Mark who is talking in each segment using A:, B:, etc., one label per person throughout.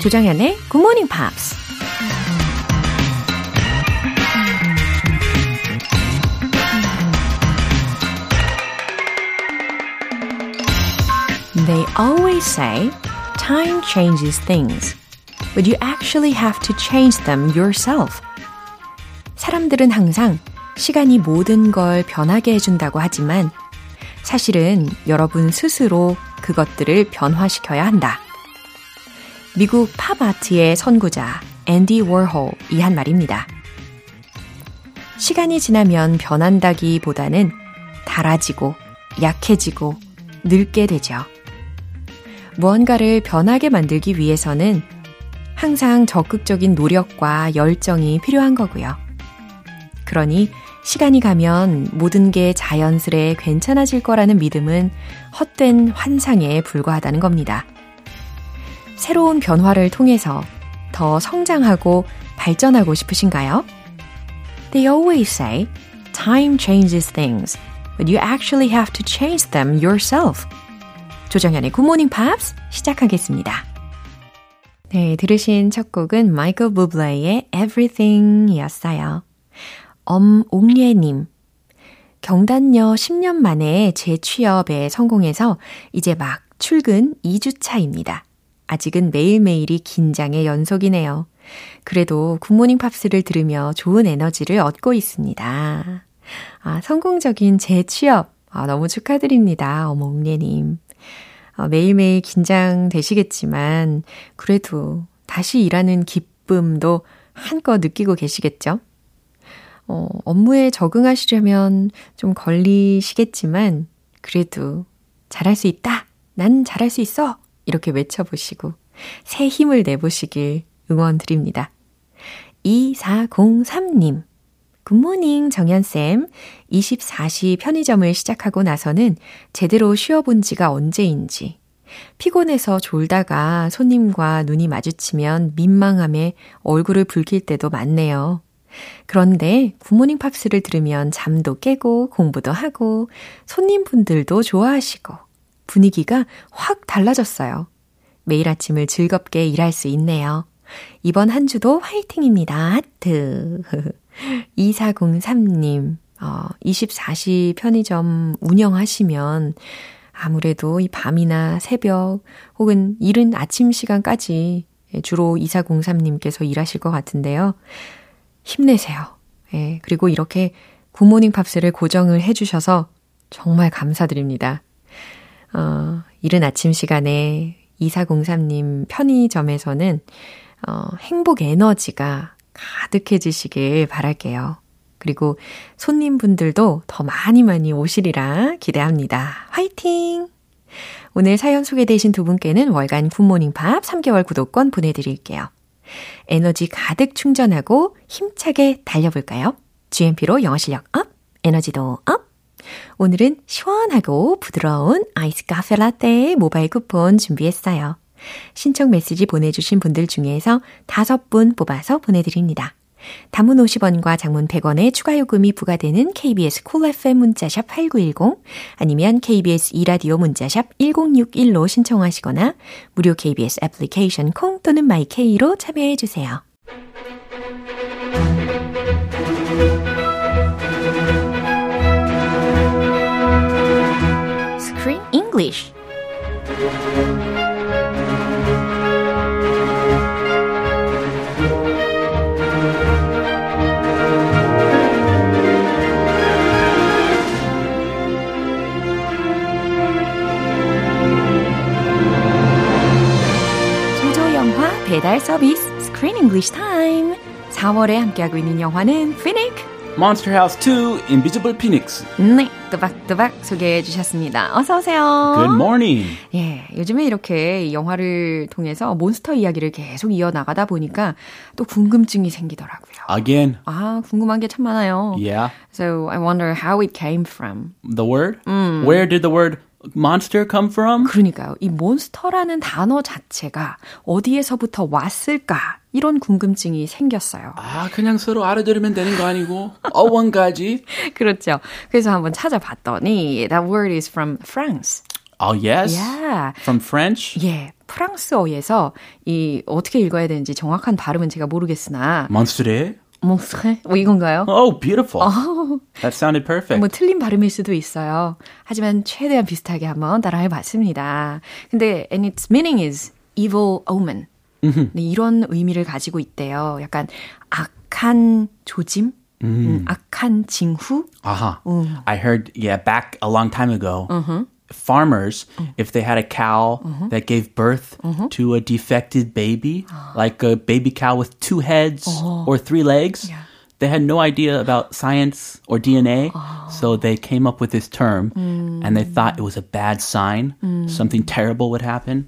A: 조정현의 Good Morning Pops. They always say time changes things, but you actually have to change them yourself. 사람들은 항상 시간이 모든 걸 변하게 해준다고 하지만 사실은 여러분 스스로 그것들을 변화시켜야 한다. 미국 팝 아트의 선구자 앤디 워홀이 한 말입니다. 시간이 지나면 변한다기 보다는 달아지고 약해지고 늙게 되죠. 무언가를 변하게 만들기 위해서는 항상 적극적인 노력과 열정이 필요한 거고요. 그러니 시간이 가면 모든 게 자연스레 괜찮아질 거라는 믿음은 헛된 환상에 불과하다는 겁니다. 새로운 변화를 통해서 더 성장하고 발전하고 싶으신가요? They always say, time changes things, but you actually have to change them yourself. 조정현의 Morning Pops 시작하겠습니다. 네, 들으신 첫 곡은 마이클 부블레의 Everything 이었어요. 엄옥예님. 경단녀 10년 만에 재취업에 성공해서 이제 막 출근 2주 차입니다. 아직은 매일매일이 긴장의 연속이네요. 그래도 굿모닝 팝스를 들으며 좋은 에너지를 얻고 있습니다. 아, 성공적인 재취업. 아, 너무 축하드립니다. 어머, 옥예님. 어, 매일매일 긴장되시겠지만, 그래도 다시 일하는 기쁨도 한껏 느끼고 계시겠죠? 어, 업무에 적응하시려면 좀 걸리시겠지만, 그래도 잘할 수 있다! 난 잘할 수 있어! 이렇게 외쳐보시고, 새 힘을 내보시길 응원 드립니다. 2403님. 굿모닝 정연쌤. 24시 편의점을 시작하고 나서는 제대로 쉬어본 지가 언제인지. 피곤해서 졸다가 손님과 눈이 마주치면 민망함에 얼굴을 붉힐 때도 많네요. 그런데 굿모닝 팝스를 들으면 잠도 깨고 공부도 하고 손님분들도 좋아하시고 분위기가 확 달라졌어요. 매일 아침을 즐겁게 일할 수 있네요. 이번 한 주도 화이팅입니다. 하트. 2403님, 어, 24시 편의점 운영하시면 아무래도 이 밤이나 새벽 혹은 이른 아침 시간까지 주로 2403님께서 일하실 것 같은데요. 힘내세요. 예, 그리고 이렇게 굿모닝 팝스를 고정을 해주셔서 정말 감사드립니다. 어, 이른 아침 시간에 2403님 편의점에서는 어, 행복 에너지가 가득해지시길 바랄게요. 그리고 손님분들도 더 많이 많이 오시리라 기대합니다. 화이팅! 오늘 사연 소개되신 두 분께는 월간 굿모닝 팝스 3개월 구독권 보내드릴게요. 에너지 가득 충전하고 힘차게 달려볼까요? GMP로 영어 실력 up, 에너지도 up! 오늘은 시원하고 부드러운 아이스 카페 라떼 모바일 쿠폰 준비했어요. 신청 메시지 보내주신 분들 중에서 다섯 분 뽑아서 보내드립니다. 단문 50원과 장문 100원의 추가 요금이 부과되는 KBS Cool FM 문자 샵 8910 아니면 KBS 이라디오 문자샵 1061로 신청하시거나 무료 KBS 애플리케이션 콩 또는 마이케이로 참여해 주세요. Screen English 배달 서비스 Screen English Time 4월에 함께하고 있는 영화는 Phoenix
B: Monster House 2 Invisible Phoenix
A: 네, 또박또박 소개해 주셨습니다. 어서 오세요.
B: Good morning.
A: 예, 요즘에 이렇게 영화를 통해서 몬스터 이야기를 계속 이어 나가다 보니까 또 궁금증이 생기더라고요.
B: Again.
A: 아, 궁금한 게 참 많아요.
B: Yeah.
A: So I wonder how it came from.
B: The word?
A: 음.
B: Where did the word monster come from?
A: 그러니까요. 이 몬스터라는 단어 자체가 어디에서부터 왔을까? 이런 궁금증이 생겼어요.
B: 아, 그냥 서로 알아들으면 되는 거 아니고 어원까지?
A: 그렇죠. 그래서 한번 찾아봤더니 that word is from France.
B: Oh, yes.
A: Yeah.
B: From French?
A: 예. 프랑스어에서 이 어떻게 읽어야 되는지 정확한 발음은 제가 모르겠으나
B: 몬스트레?
A: 몽스tre 뭐 이건가요?
B: Oh, beautiful. That sounded perfect.
A: 뭐 틀린 발음일 수도 있어요. 하지만 최대한 비슷하게 한번 따라해 봤습니다. 근데 and its meaning is evil omen. 네, 이런 의미를 가지고 있대요. 약간 악한 조짐, 음, 악한 징후.
B: Uh-huh. I heard, yeah, back a long time ago, farmers, mm-hmm. if they had a cow mm-hmm. that gave birth mm-hmm. to a defected baby, like a baby cow with two heads oh. or three legs, they had no idea about science or DNA. So they came up with this term and they thought it was a bad sign. Something terrible would happen.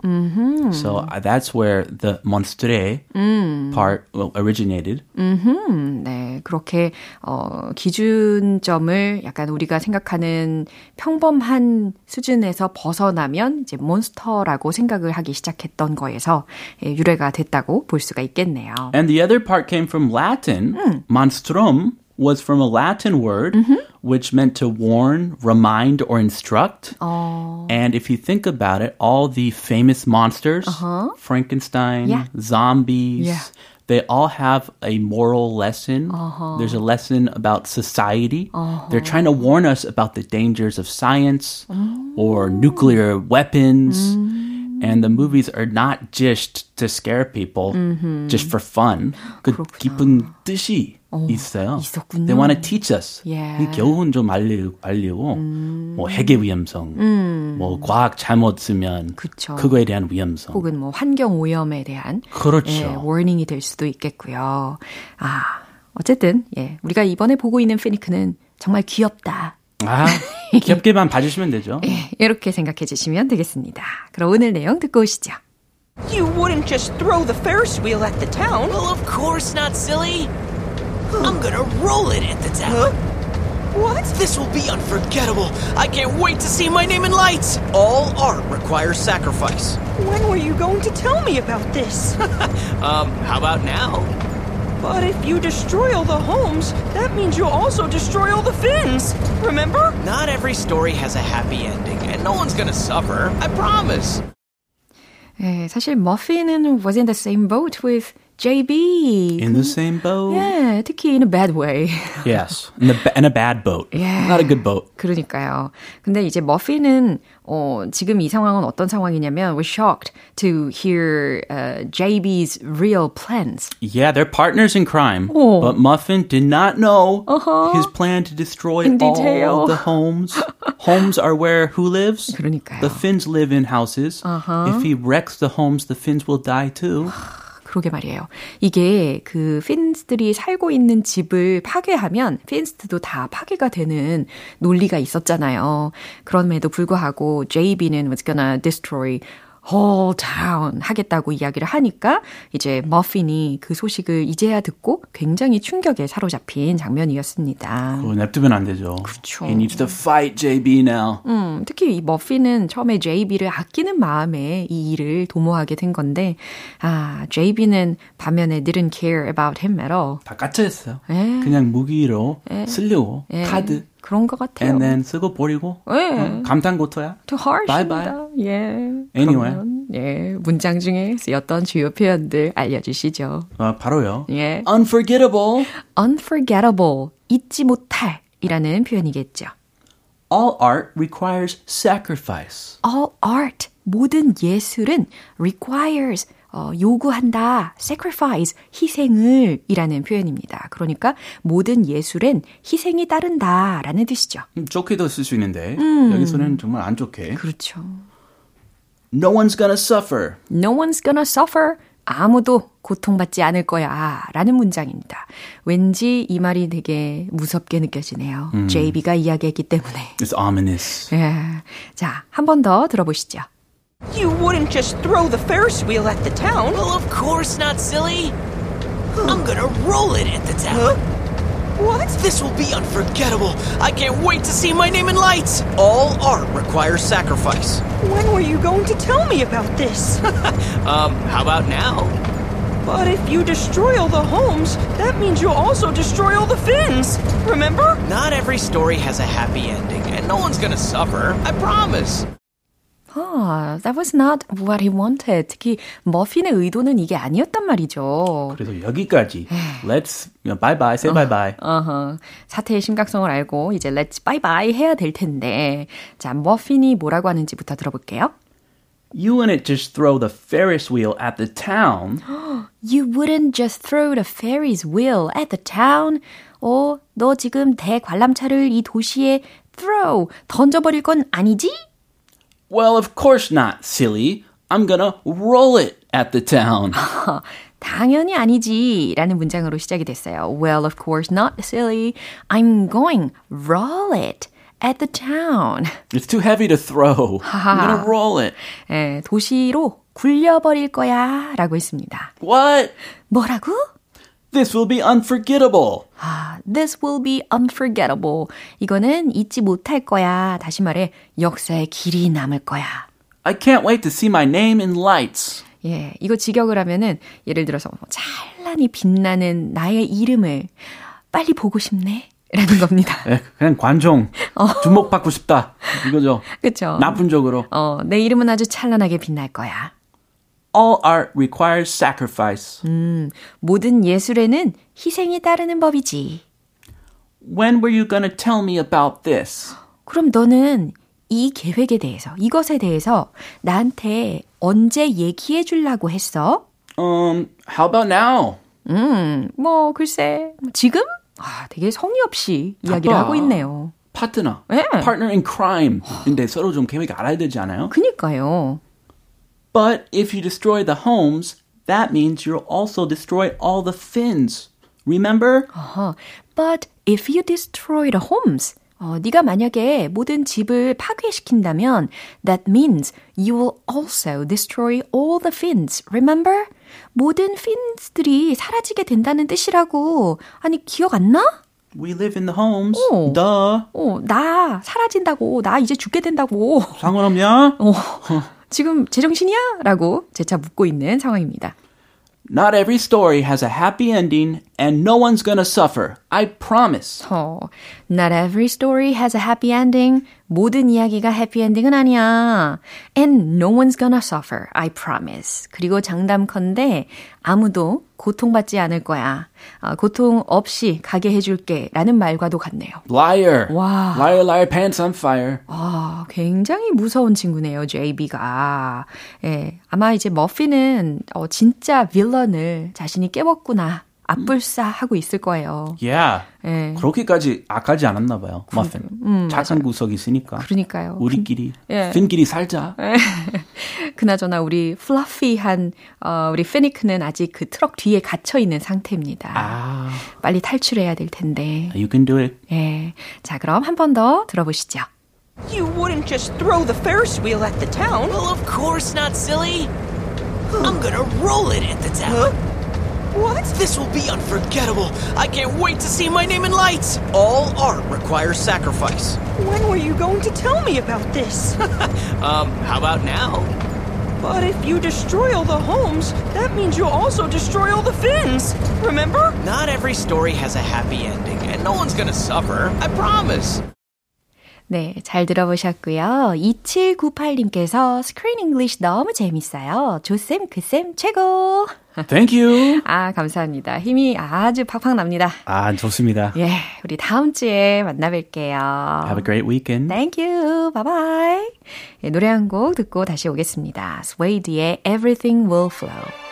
B: So uh, that's where the monstre part well, originated.
A: 음, 네, 그렇게 어, 기준점을 약간 우리가 생각하는 평범한 수준에서 벗어나면 이제 몬스터라고 생각을 하기 시작했던 거에서 예, 유래가 됐다고 볼 수가 있겠네요.
B: And the other part came from Latin. Monstrum was from a Latin word which meant to warn, remind, or instruct. And if you think about it, all the famous monsters, Frankenstein,
A: Yeah.
B: zombies,
A: Yeah.
B: they all have a moral lesson. There's a lesson about society. They're trying to warn us about the dangers of science or nuclear weapons. And the movies are not just to scare people, just for fun. 그 깊은 뜻이 있어요.
A: 있었군요.
B: They want to teach us.
A: Yeah.
B: 이 교훈 좀 알리, 알리고, 뭐 핵의 위험성, 뭐 과학 잘못 쓰면
A: 그쵸.
B: 그거에 대한 위험성.
A: 혹은 뭐 환경 오염에 대한
B: 그렇죠.
A: 예, 워닝이 될 수도 있겠고요. 아, 어쨌든 예, 우리가 이번에 보고 있는 피니크는 정말 귀엽다.
B: 아, 귀엽게만 봐주시면 되죠.
A: 예, 이렇게 생각해 주시면 되겠습니다. 그럼 오늘 내용 듣고 오시죠.
C: You wouldn't just throw the Ferris wheel at the town.
D: Well, of course not, silly. I'm gonna roll it at the town.
C: What?
D: This will be unforgettable. I can't wait to see my name in lights. All art requires sacrifice.
C: When were you going to tell me about this?
D: Um, how about now?
C: but if you destroy all the homes, that means you'll also destroy all the fins. Remember?
D: Not every story has a happy ending, and no one's gonna suffer. I promise.
A: 예, 사실 머피는 was in the same boat with JB.
B: In the same boat?
A: 예, 특히 in a bad way.
B: Yes. In, the, ba- in a bad boat.
A: Yeah.
B: Not a good boat.
A: 그러니까요. 근데 이제 머피는 어, 지금 이 상황은 어떤 상황이냐면 we're shocked to hear uh, JB's real plans.
B: Yeah, they're partners in crime.
A: Oh.
B: But Muffin did not know his plan to destroy
A: In
B: all
A: detail.
B: the homes. homes are where who lives?
A: 그러니까요.
B: The Finns live in houses. If he wrecks the homes, the Finns will die too.
A: 그러게 말이에요. 이게 그 핀스들이 살고 있는 집을 파괴하면 핀스도 다 파괴가 되는 논리가 있었잖아요. 그럼에도 불구하고 JB는 was gonna destroy whole town 하겠다고 이야기를 하니까 이제 머핀이 그 소식을 이제야 듣고 굉장히 충격에 사로잡힌 장면이었습니다.
B: 그거 냅두면 안 되죠.
A: 그쵸.
B: He needs to fight JB now.
A: 음, 특히 이 머피는 처음에 JB를 아끼는 마음에 이 일을 도모하게 된 건데, 아, JB는 반면에 didn't care about him at all.
B: 다 까쳐했어요.
A: 예.
B: 그냥 무기로
A: 예.
B: 쓰려고
A: 예,
B: 카드.
A: 그런 것 같아요.
B: And then 쓰고 버리고
A: 예.
B: 어, 감탄고토야.
A: too harsh입니다.
B: Bye
A: 예.
B: Anyway.
A: 그러면, 예, 문장 중에 쓰였던 주요 표현들 알려주시죠.
B: 어, 바로요.
A: 예.
B: Unforgettable.
A: unforgettable, 잊지 못할 이라는 표현이겠죠.
B: All art requires sacrifice.
A: all art, 모든 예술은 requires, 어, 요구한다, sacrifice, 희생을 이라는 표현입니다. 그러니까 모든 예술엔 희생이 따른다 라는 뜻이죠.
B: 음, 좋게도 쓸 수 있는데
A: 음.
B: 여기서는 정말 안 좋게.
A: 그렇죠.
B: No one's gonna suffer.
A: No one's gonna suffer. 아무도 고통받지 않을 거야. 라는 문장입니다. 왠지 이 말이 되게 무섭게 느껴지네요. JB가 이야기했기 때문에.
B: It's ominous.
A: 예. 자, 한 번 더 들어보시죠.
C: You wouldn't just throw the Ferris wheel at the town.
D: Well, of course not, silly. I'm gonna roll it at the town.
C: What?
D: This will be unforgettable. I can't wait to see my name in lights. All art requires sacrifice.
C: When were you going to tell me about this?
D: Um, how about now?
C: but if you destroy all the homes, that means you'll also destroy all the fins. Remember?
D: Not every story has a happy ending, and no one's gonna suffer. I promise.
A: 아, that was not what he wanted. 특히 머핀의 의도는 이게 아니었단 말이죠.
B: 그래서 여기까지. Let's bye bye, say bye bye.
A: 어허, 사태의 심각성을 알고 이제 let's bye bye 해야 될 텐데. 자, 머핀이 뭐라고 하는지부터 들어볼게요.
B: You wouldn't just throw the Ferris wheel at the town.
A: You wouldn't just throw the Ferris wheel at the town. 어, 너 지금 대관람차를 이 도시에 throw, 던져버릴 건 아니지?
B: Well, of course not, silly. I'm gonna roll it at the town.
A: 당연히 아니지 라는 문장으로 시작이 됐어요. Well, of course not, silly. I'm going roll it at the town.
B: It's too heavy to throw. I'm gonna roll it.
A: 예, 도시로 굴려버릴 거야 라고 했습니다.
B: What?
A: 뭐라고?
B: This will be unforgettable.
A: 아, this will be unforgettable. 이거는 잊지 못할 거야. 다시 말해, 역사에 길이 남을 거야.
B: I can't wait to see my name in lights.
A: 예, 이거 직역을 하면은 예를 들어서 뭐 찬란히 빛나는 나의 이름을 빨리 보고 싶네. 라는 겁니다.
B: 예, 그냥 관종 주목받고 싶다 이거죠.
A: 그쵸?
B: 나쁜 쪽으로.
A: 어, 내 이름은 아주 찬란하게 빛날 거야.
B: All art requires sacrifice.
A: 모든 예술에는 희생이 따르는 법이지.
B: When were you gonna tell me about this?
A: 그럼 너는 이 계획에 대해서, 이것에 대해서 나한테 언제 얘기해 주려고 했어?
B: Um, how about now?
A: 음, 뭐, 글쎄, 지금? 아, 되게 성의 없이 이야기를
B: 바빠.
A: 하고 있네요.
B: 파트너,
A: 예.
B: partner in crime. 근데 서로 좀 계획 알아야 되지 않아요?
A: 그니까요.
B: But if you destroy the homes, that means you'll also destroy all the fins. Remember?
A: 어허. But if you destroy the homes, 어, 네가 만약에 모든 집을 파괴시킨다면 that means you will also destroy all the fins. Remember? 모든 fins들이 사라지게 된다는 뜻이라고. 아니 기억 안 나?
B: We live in the homes.
A: 오.
B: Duh.
A: 어, 나 사라진다고. 나 이제 죽게 된다고.
B: 상관없냐?
A: 어, 지금 제정신이야? 라고 재차 묻고 있는 상황입니다.
B: Not every story has a happy ending, and no one's gonna suffer. I promise.
A: 어, not every story has a happy ending. 모든 이야기가 해피엔딩은 아니야. And no one's gonna suffer. I promise. 그리고 장담컨대 아무도 고통받지 않을 거야. 아, 고통 없이 가게 해줄게. 라는 말과도 같네요.
B: Liar.
A: Wow.
B: Liar, liar, pants on fire.
A: 아, 굉장히 무서운 친구네요, JB가. 예, 아마 이제 머피는 어, 진짜 빌런을 자신이 깨먹구나. 앞불싸 하고 있을 거예요.
B: Yeah.
A: 예.
B: 그렇게까지 악하지 않았나 봐요. 머핀. 착한 구석이 있으니까.
A: 그러니까요.
B: 우리끼리
A: 예.
B: 핀끼리 살자.
A: 그나저나 우리 플러피한 어, 우리 피니크는 아직 그 트럭 뒤에 갇혀 있는 상태입니다.
B: 아,
A: 빨리 탈출해야 될 텐데.
B: you can do it.
A: 예. 자, 그럼 한 번 더 들어보시죠.
C: You wouldn't just throw the Ferris wheel at the town.
D: Well, of course not, silly. I'm gonna roll it at the town.
C: What?
D: This will be unforgettable. I can't wait to see my name in lights. All art requires sacrifice.
C: When were you going to tell me about this?
D: Um, how about now?
C: but if you destroy all the homes, that means you'll also destroy all the fins. Remember?
D: Not every story has a happy ending, and no one's gonna suffer. I promise.
A: 네, 잘 들어보셨고요. 2798님께서 스크린 잉글리시 너무 재밌어요. 조쌤, 그쌤 최고!
B: Thank you.
A: 아, 감사합니다. 힘이 아주 팍팍 납니다.
B: 아, 좋습니다.
A: 예, 우리 다음 주에 만나 뵐게요.
B: Have a great weekend.
A: Thank you. Bye bye. 예, 노래 한 곡 듣고 다시 오겠습니다. 스웨이드의 Everything Will Flow.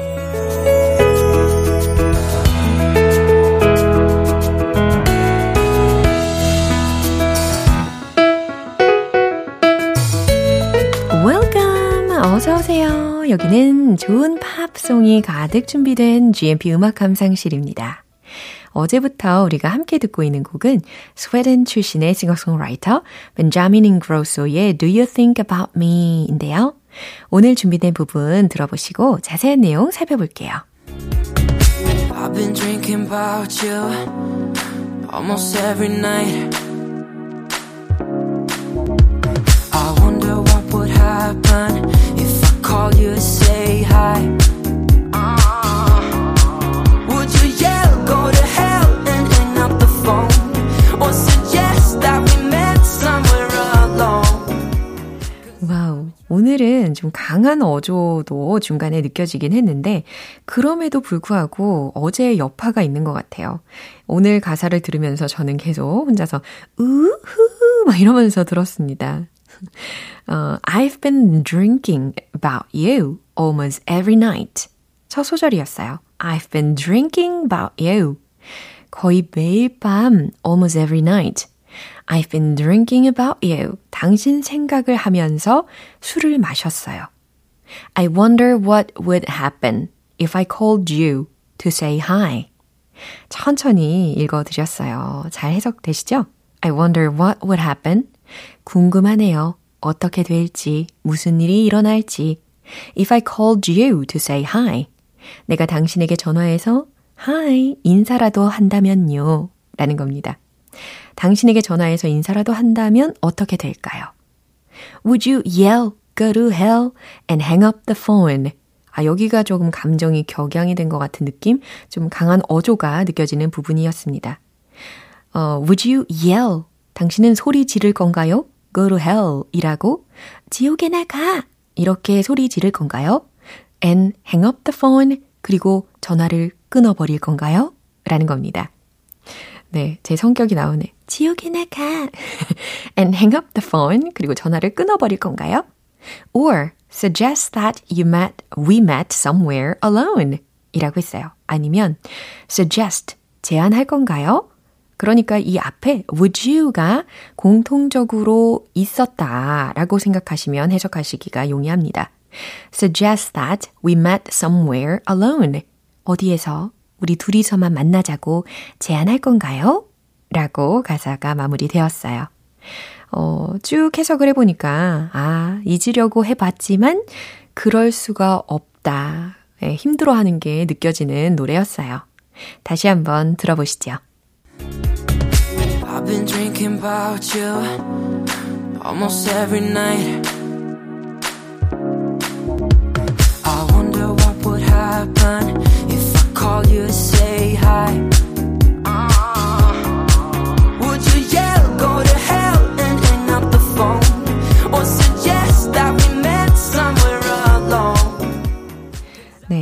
A: 어서오세요. 여기는 좋은 팝송이 가득 준비된 GMP 음악 감상실입니다. 어제부터 우리가 함께 듣고 있는 곡은 스웨덴 출신의 싱어송라이터 벤자민 잉그로소의 Do You Think About Me 인데요. 오늘 준비된 부분 들어보시고 자세한 내용 살펴볼게요. I've been drinking about you almost every night. 좀 강한 어조도 중간에 느껴지긴 했는데, 그럼에도 불구하고 어제의 여파가 있는 것 같아요. 오늘 가사를 들으면서 저는 계속 혼자서, 우후, 막 이러면서 들었습니다. 어, I've been drinking about you almost every night. 첫 소절이었어요. I've been drinking about you. 거의 매일 밤, almost every night. I've been drinking about you. 당신 생각을 하면서 술을 마셨어요. I wonder what would happen if I called you to say hi. 천천히 읽어드렸어요. 잘 해석되시죠? I wonder what would happen. 궁금하네요. 어떻게 될지, 무슨 일이 일어날지. If I called you to say hi. 내가 당신에게 전화해서 hi, 인사라도 한다면요. 라는 겁니다. 당신에게 전화해서 인사라도 한다면 어떻게 될까요? Would you yell, go to hell, and hang up the phone? 아, 여기가 조금 감정이 격양이 된 것 같은 느낌? 좀 강한 어조가 느껴지는 부분이었습니다. 어, would you yell? 당신은 소리 지를 건가요? go to hell 이라고 지옥에 나가! 이렇게 소리 지를 건가요? and hang up the phone 그리고 전화를 끊어버릴 건가요? 라는 겁니다. 네, 제 성격이 나오네. 지옥에 나가. and hang up the phone. 그리고 전화를 끊어버릴 건가요? Or suggest that you met, we met somewhere alone. 이라고 했어요. 아니면 suggest, 제안할 건가요? 그러니까 이 앞에 would you가 공통적으로 있었다라고 생각하시면 해석하시기가 용이합니다. Suggest that we met somewhere alone. 어디에서 우리 둘이서만 만나자고 제안할 건가요? 라고 가사가 마무리되었어요. 어, 쭉 해석을 해보니까, 아, 잊으려고 해봤지만, 그럴 수가 없다. 네, 힘들어 하는 게 느껴지는 노래였어요. 다시 한번 들어보시죠. I've been drinking about you almost every night. I wonder what would happen say hi.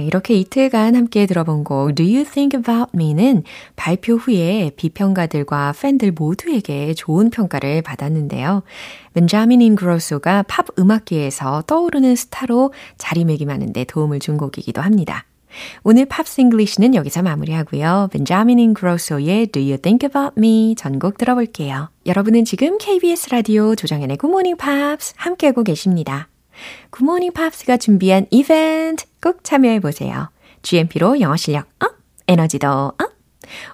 A: 이렇게 이틀간 함께 들어본 곡 Do You Think About Me는 발표 후에 비평가들과 팬들 모두에게 좋은 평가를 받았는데요. 벤자민 인그로소가 팝 음악계에서 떠오르는 스타로 자리매김하는 데 도움을 준 곡이기도 합니다. 오늘 Pops English는 여기서 마무리하고요. 벤자민 인그로소의 Do You Think About Me 전곡 들어볼게요. 여러분은 지금 KBS 라디오 조정현의 굿모닝 팝스 함께하고 계십니다. 굿모닝 팝스가 준비한 이벤트 꼭 참여해보세요. GMP로 영어 실력 up, 에너지도 up.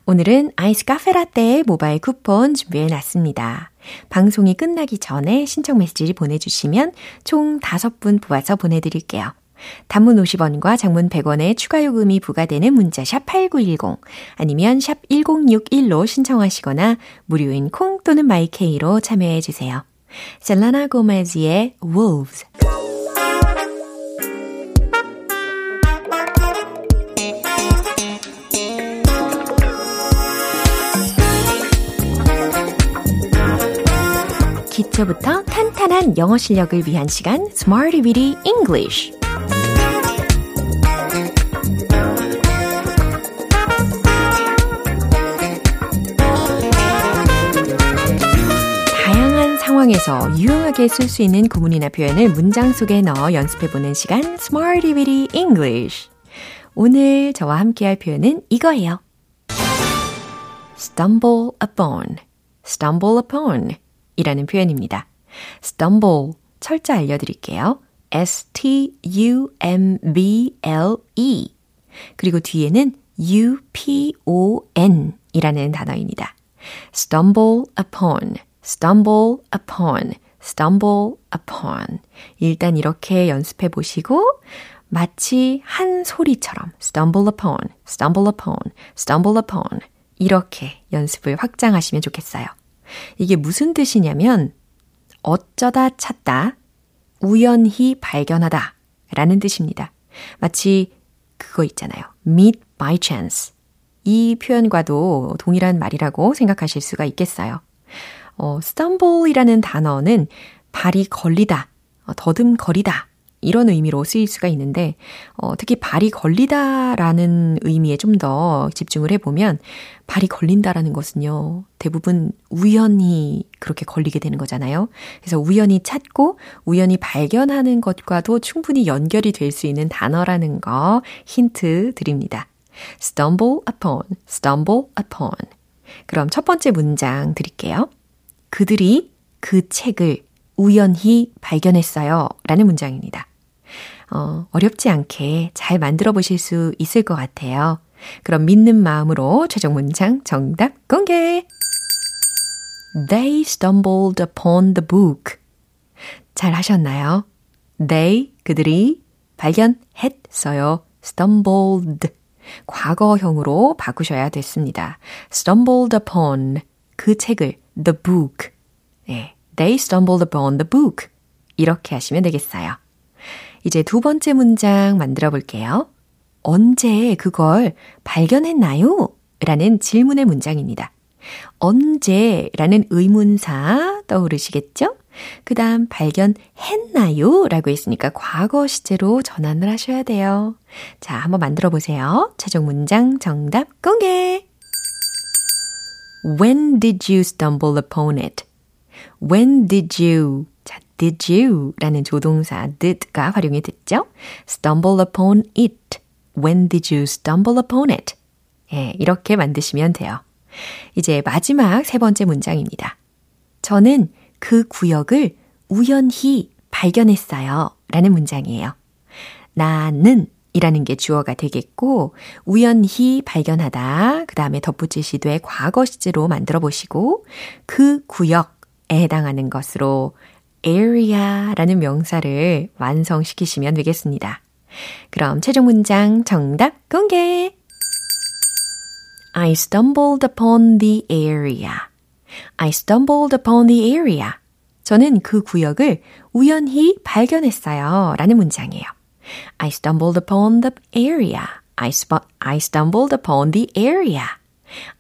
A: 오늘은 아이스 카페 라떼 모바일 쿠폰 준비해놨습니다. 방송이 끝나기 전에 신청 메시지 보내주시면 총 5분 뽑아서 보내드릴게요. 단문 50원과 장문 100원의 추가 요금이 부과되는 문자 샵 8910 아니면 샵 1061로 신청하시거나 무료인 콩 또는 마이케이로 참여해 주세요. 셀라나 고메즈의 Wolves 기초부터 탄탄한 영어 실력을 위한 시간 Smarty Weedy English 상황에서 유용하게 쓸 수 있는 구문이나 표현을 문장 속에 넣어 연습해보는 시간 Smarty Weedy English 오늘 저와 함께 할 표현은 이거예요. stumble upon, stumble upon 이라는 표현입니다. stumble, 철자 알려드릴게요. S-T-U-M-B-L-E. 그리고 뒤에는 U-P-O-N 이라는 단어입니다. stumble upon, stumble upon, stumble upon. 일단 이렇게 연습해 보시고 마치 한 소리처럼 stumble upon, stumble upon, stumble upon 이렇게 연습을 확장하시면 좋겠어요. 이게 무슨 뜻이냐면 어쩌다 찾다, 우연히 발견하다 라는 뜻입니다. 마치 그거 있잖아요. meet by chance. 이 표현과도 동일한 말이라고 생각하실 수가 있겠어요. 어, stumble이라는 단어는 발이 걸리다, 어, 더듬거리다 이런 의미로 쓰일 수가 있는데 어, 특히 발이 걸리다라는 의미에 좀 더 집중을 해보면 발이 걸린다라는 것은요 대부분 우연히 그렇게 걸리게 되는 거잖아요. 그래서 우연히 찾고 우연히 발견하는 것과도 충분히 연결이 될 수 있는 단어라는 거 힌트 드립니다. stumble upon, stumble upon. 그럼 첫 번째 문장 드릴게요. 그들이 그 책을 우연히 발견했어요. 라는 문장입니다. 어, 어렵지 않게 잘 만들어 보실 수 있을 것 같아요. 그럼 믿는 마음으로 최종 문장 정답 공개! They stumbled upon the book. 잘 하셨나요? They, 그들이 발견했어요. stumbled. 과거형으로 바꾸셔야 됐습니다. stumbled upon. 그 책을, the book. 네, they stumbled upon the book. 이렇게 하시면 되겠어요. 이제 두 번째 문장 만들어 볼게요. 언제 그걸 발견했나요? 라는 질문의 문장입니다. 언제 라는 의문사 떠오르시겠죠? 그 다음 발견했나요? 라고 했으니까 과거 시제로 전환을 하셔야 돼요. 자, 한번 만들어 보세요. 최종 문장 정답 공개! When did you stumble upon it? When did you? 자, did you? 라는 조동사 did가 활용이 됐죠? stumble upon it. When did you stumble upon it? 예, 이렇게 만드시면 돼요. 이제 마지막 세 번째 문장입니다. 저는 그 구역을 우연히 발견했어요. 라는 문장이에요. 나는 이라는 게 주어가 되겠고, 우연히 발견하다, 그 다음에 덧붙일 시도의 과거 시제로 만들어 보시고, 그 구역에 해당하는 것으로 area라는 명사를 완성시키시면 되겠습니다. 그럼 최종 문장 정답 공개! I stumbled upon the area. I stumbled upon the area. 저는 그 구역을 우연히 발견했어요. 라는 문장이에요. I stumbled upon the area. I, sp- I stumbled upon the area.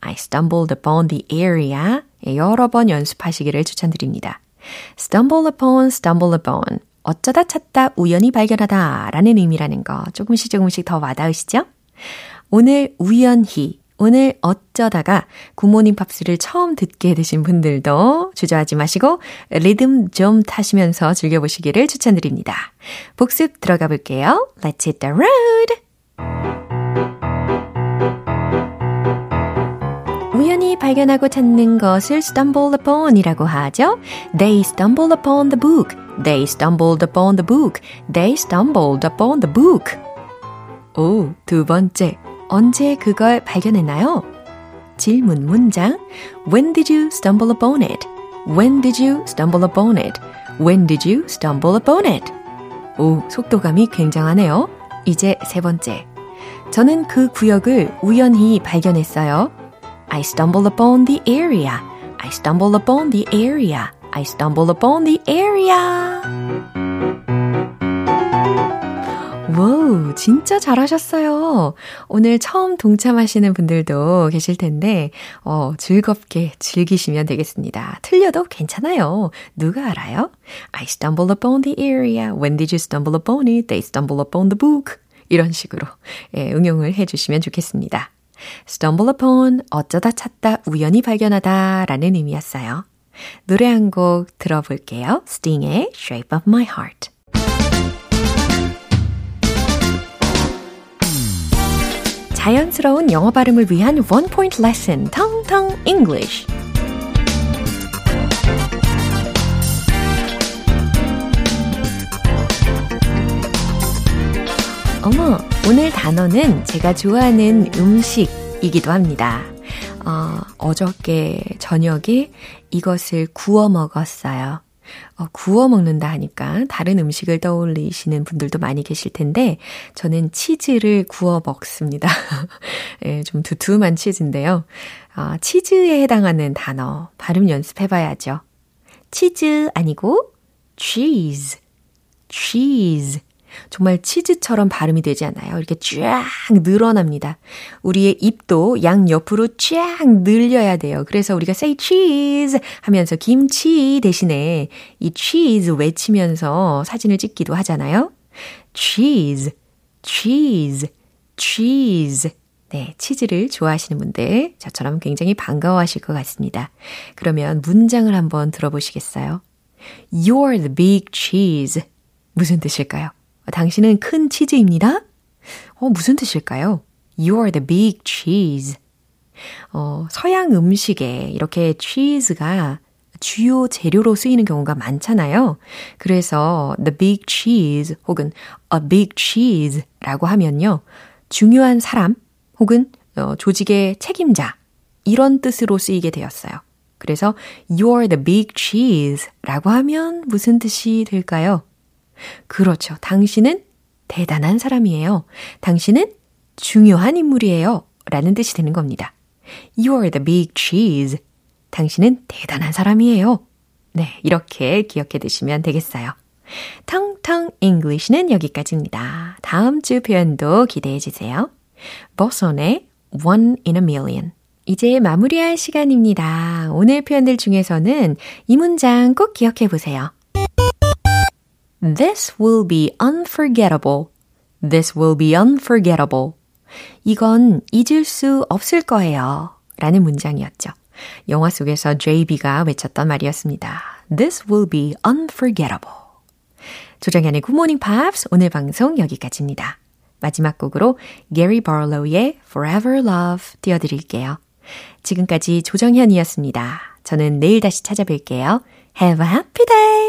A: I stumbled upon the area. 여러 번 연습하시기를 추천드립니다. stumble upon, stumble upon. 어쩌다 찾다, 우연히 발견하다 라는 의미라는 거 조금씩 조금씩 더 와닿으시죠? 오늘 우연히, 오늘 어쩌다가 굿모닝 팝스를 처음 듣게 되신 분들도 주저하지 마시고 리듬 좀 타시면서 즐겨보시기를 추천드립니다. 복습 들어가 볼게요. Let's hit the road! 우연히 발견하고 찾는 것을 stumble upon 이라고 하죠. They stumbled upon the book. They stumbled upon the book. They stumbled upon the book. 오, 두 번째. 언제 그걸 발견했나요? 질문 문장. When did you stumble upon it? When did you stumble upon it? When did you stumble upon it? 오, 속도감이 굉장하네요. 이제 세 번째. 저는 그 구역을 우연히 발견했어요. I stumble upon the area. I stumble upon the area. I stumble upon the area. 와우, 진짜 잘하셨어요. 오늘 처음 동참하시는 분들도 계실 텐데, 어, 즐겁게 즐기시면 되겠습니다. 틀려도 괜찮아요. 누가 알아요? I stumble upon the area. When did you stumble upon it? They stumble upon the book. 이런 식으로 예, 응용을 해주시면 좋겠습니다. stumble upon, 어쩌다 찾다, 우연히 발견하다 라는 의미였어요. 노래 한 곡 들어볼게요. Sting의 Shape of My Heart. 자연스러운 영어 발음을 위한 원 포인트 레슨, 텅텅 English. 어, 오늘 단어는 제가 좋아하는 음식이기도 합니다. 어, 어저께 저녁에 이것을 구워 먹었어요. 어, 구워 먹는다 하니까 다른 음식을 떠올리시는 분들도 많이 계실 텐데, 저는 치즈를 구워 먹습니다. 예, 좀 두툼한 치즈인데요. 어, 치즈에 해당하는 단어, 발음 연습해 봐야죠. 치즈 아니고, cheese, cheese. 정말 치즈처럼 발음이 되지 않아요. 이렇게 쫙 늘어납니다. 우리의 입도 양 옆으로 쫙 늘려야 돼요. 그래서 우리가 say cheese 하면서 김치 대신에 이 cheese 외치면서 사진을 찍기도 하잖아요. cheese, cheese, cheese. 네, 치즈를 좋아하시는 분들 저처럼 굉장히 반가워하실 것 같습니다. 그러면 문장을 한번 들어보시겠어요? You're the big cheese. 무슨 뜻일까요? 당신은 큰 치즈입니다. 어, 무슨 뜻일까요? You're the big cheese. 어, 서양 음식에 이렇게 cheese가 주요 재료로 쓰이는 경우가 많잖아요. 그래서 the big cheese 혹은 a big cheese라고 하면요. 중요한 사람 혹은 어, 조직의 책임자 이런 뜻으로 쓰이게 되었어요. 그래서 you're the big cheese라고 하면 무슨 뜻이 될까요? 그렇죠. 당신은 대단한 사람이에요. 당신은 중요한 인물이에요. 라는 뜻이 되는 겁니다. You're the big cheese. 당신은 대단한 사람이에요. 네, 이렇게 기억해 두시면 되겠어요. 텅텅 English는 여기까지입니다. 다음 주 표현도 기대해 주세요. 버선의 One in a Million. 이제 마무리할 시간입니다. 오늘 표현들 중에서는 이 문장 꼭 기억해 보세요. This will be unforgettable. This will be unforgettable. 이건 잊을 수 없을 거예요. 라는 문장이었죠. 영화 속에서 JB가 외쳤던 말이었습니다. This will be unforgettable. 조정현의 Good Morning Pops 오늘 방송 여기까지입니다. 마지막 곡으로 Gary Barlow의 Forever Love 띄워드릴게요. 지금까지 조정현이었습니다. 저는 내일 다시 찾아뵐게요. Have a happy day!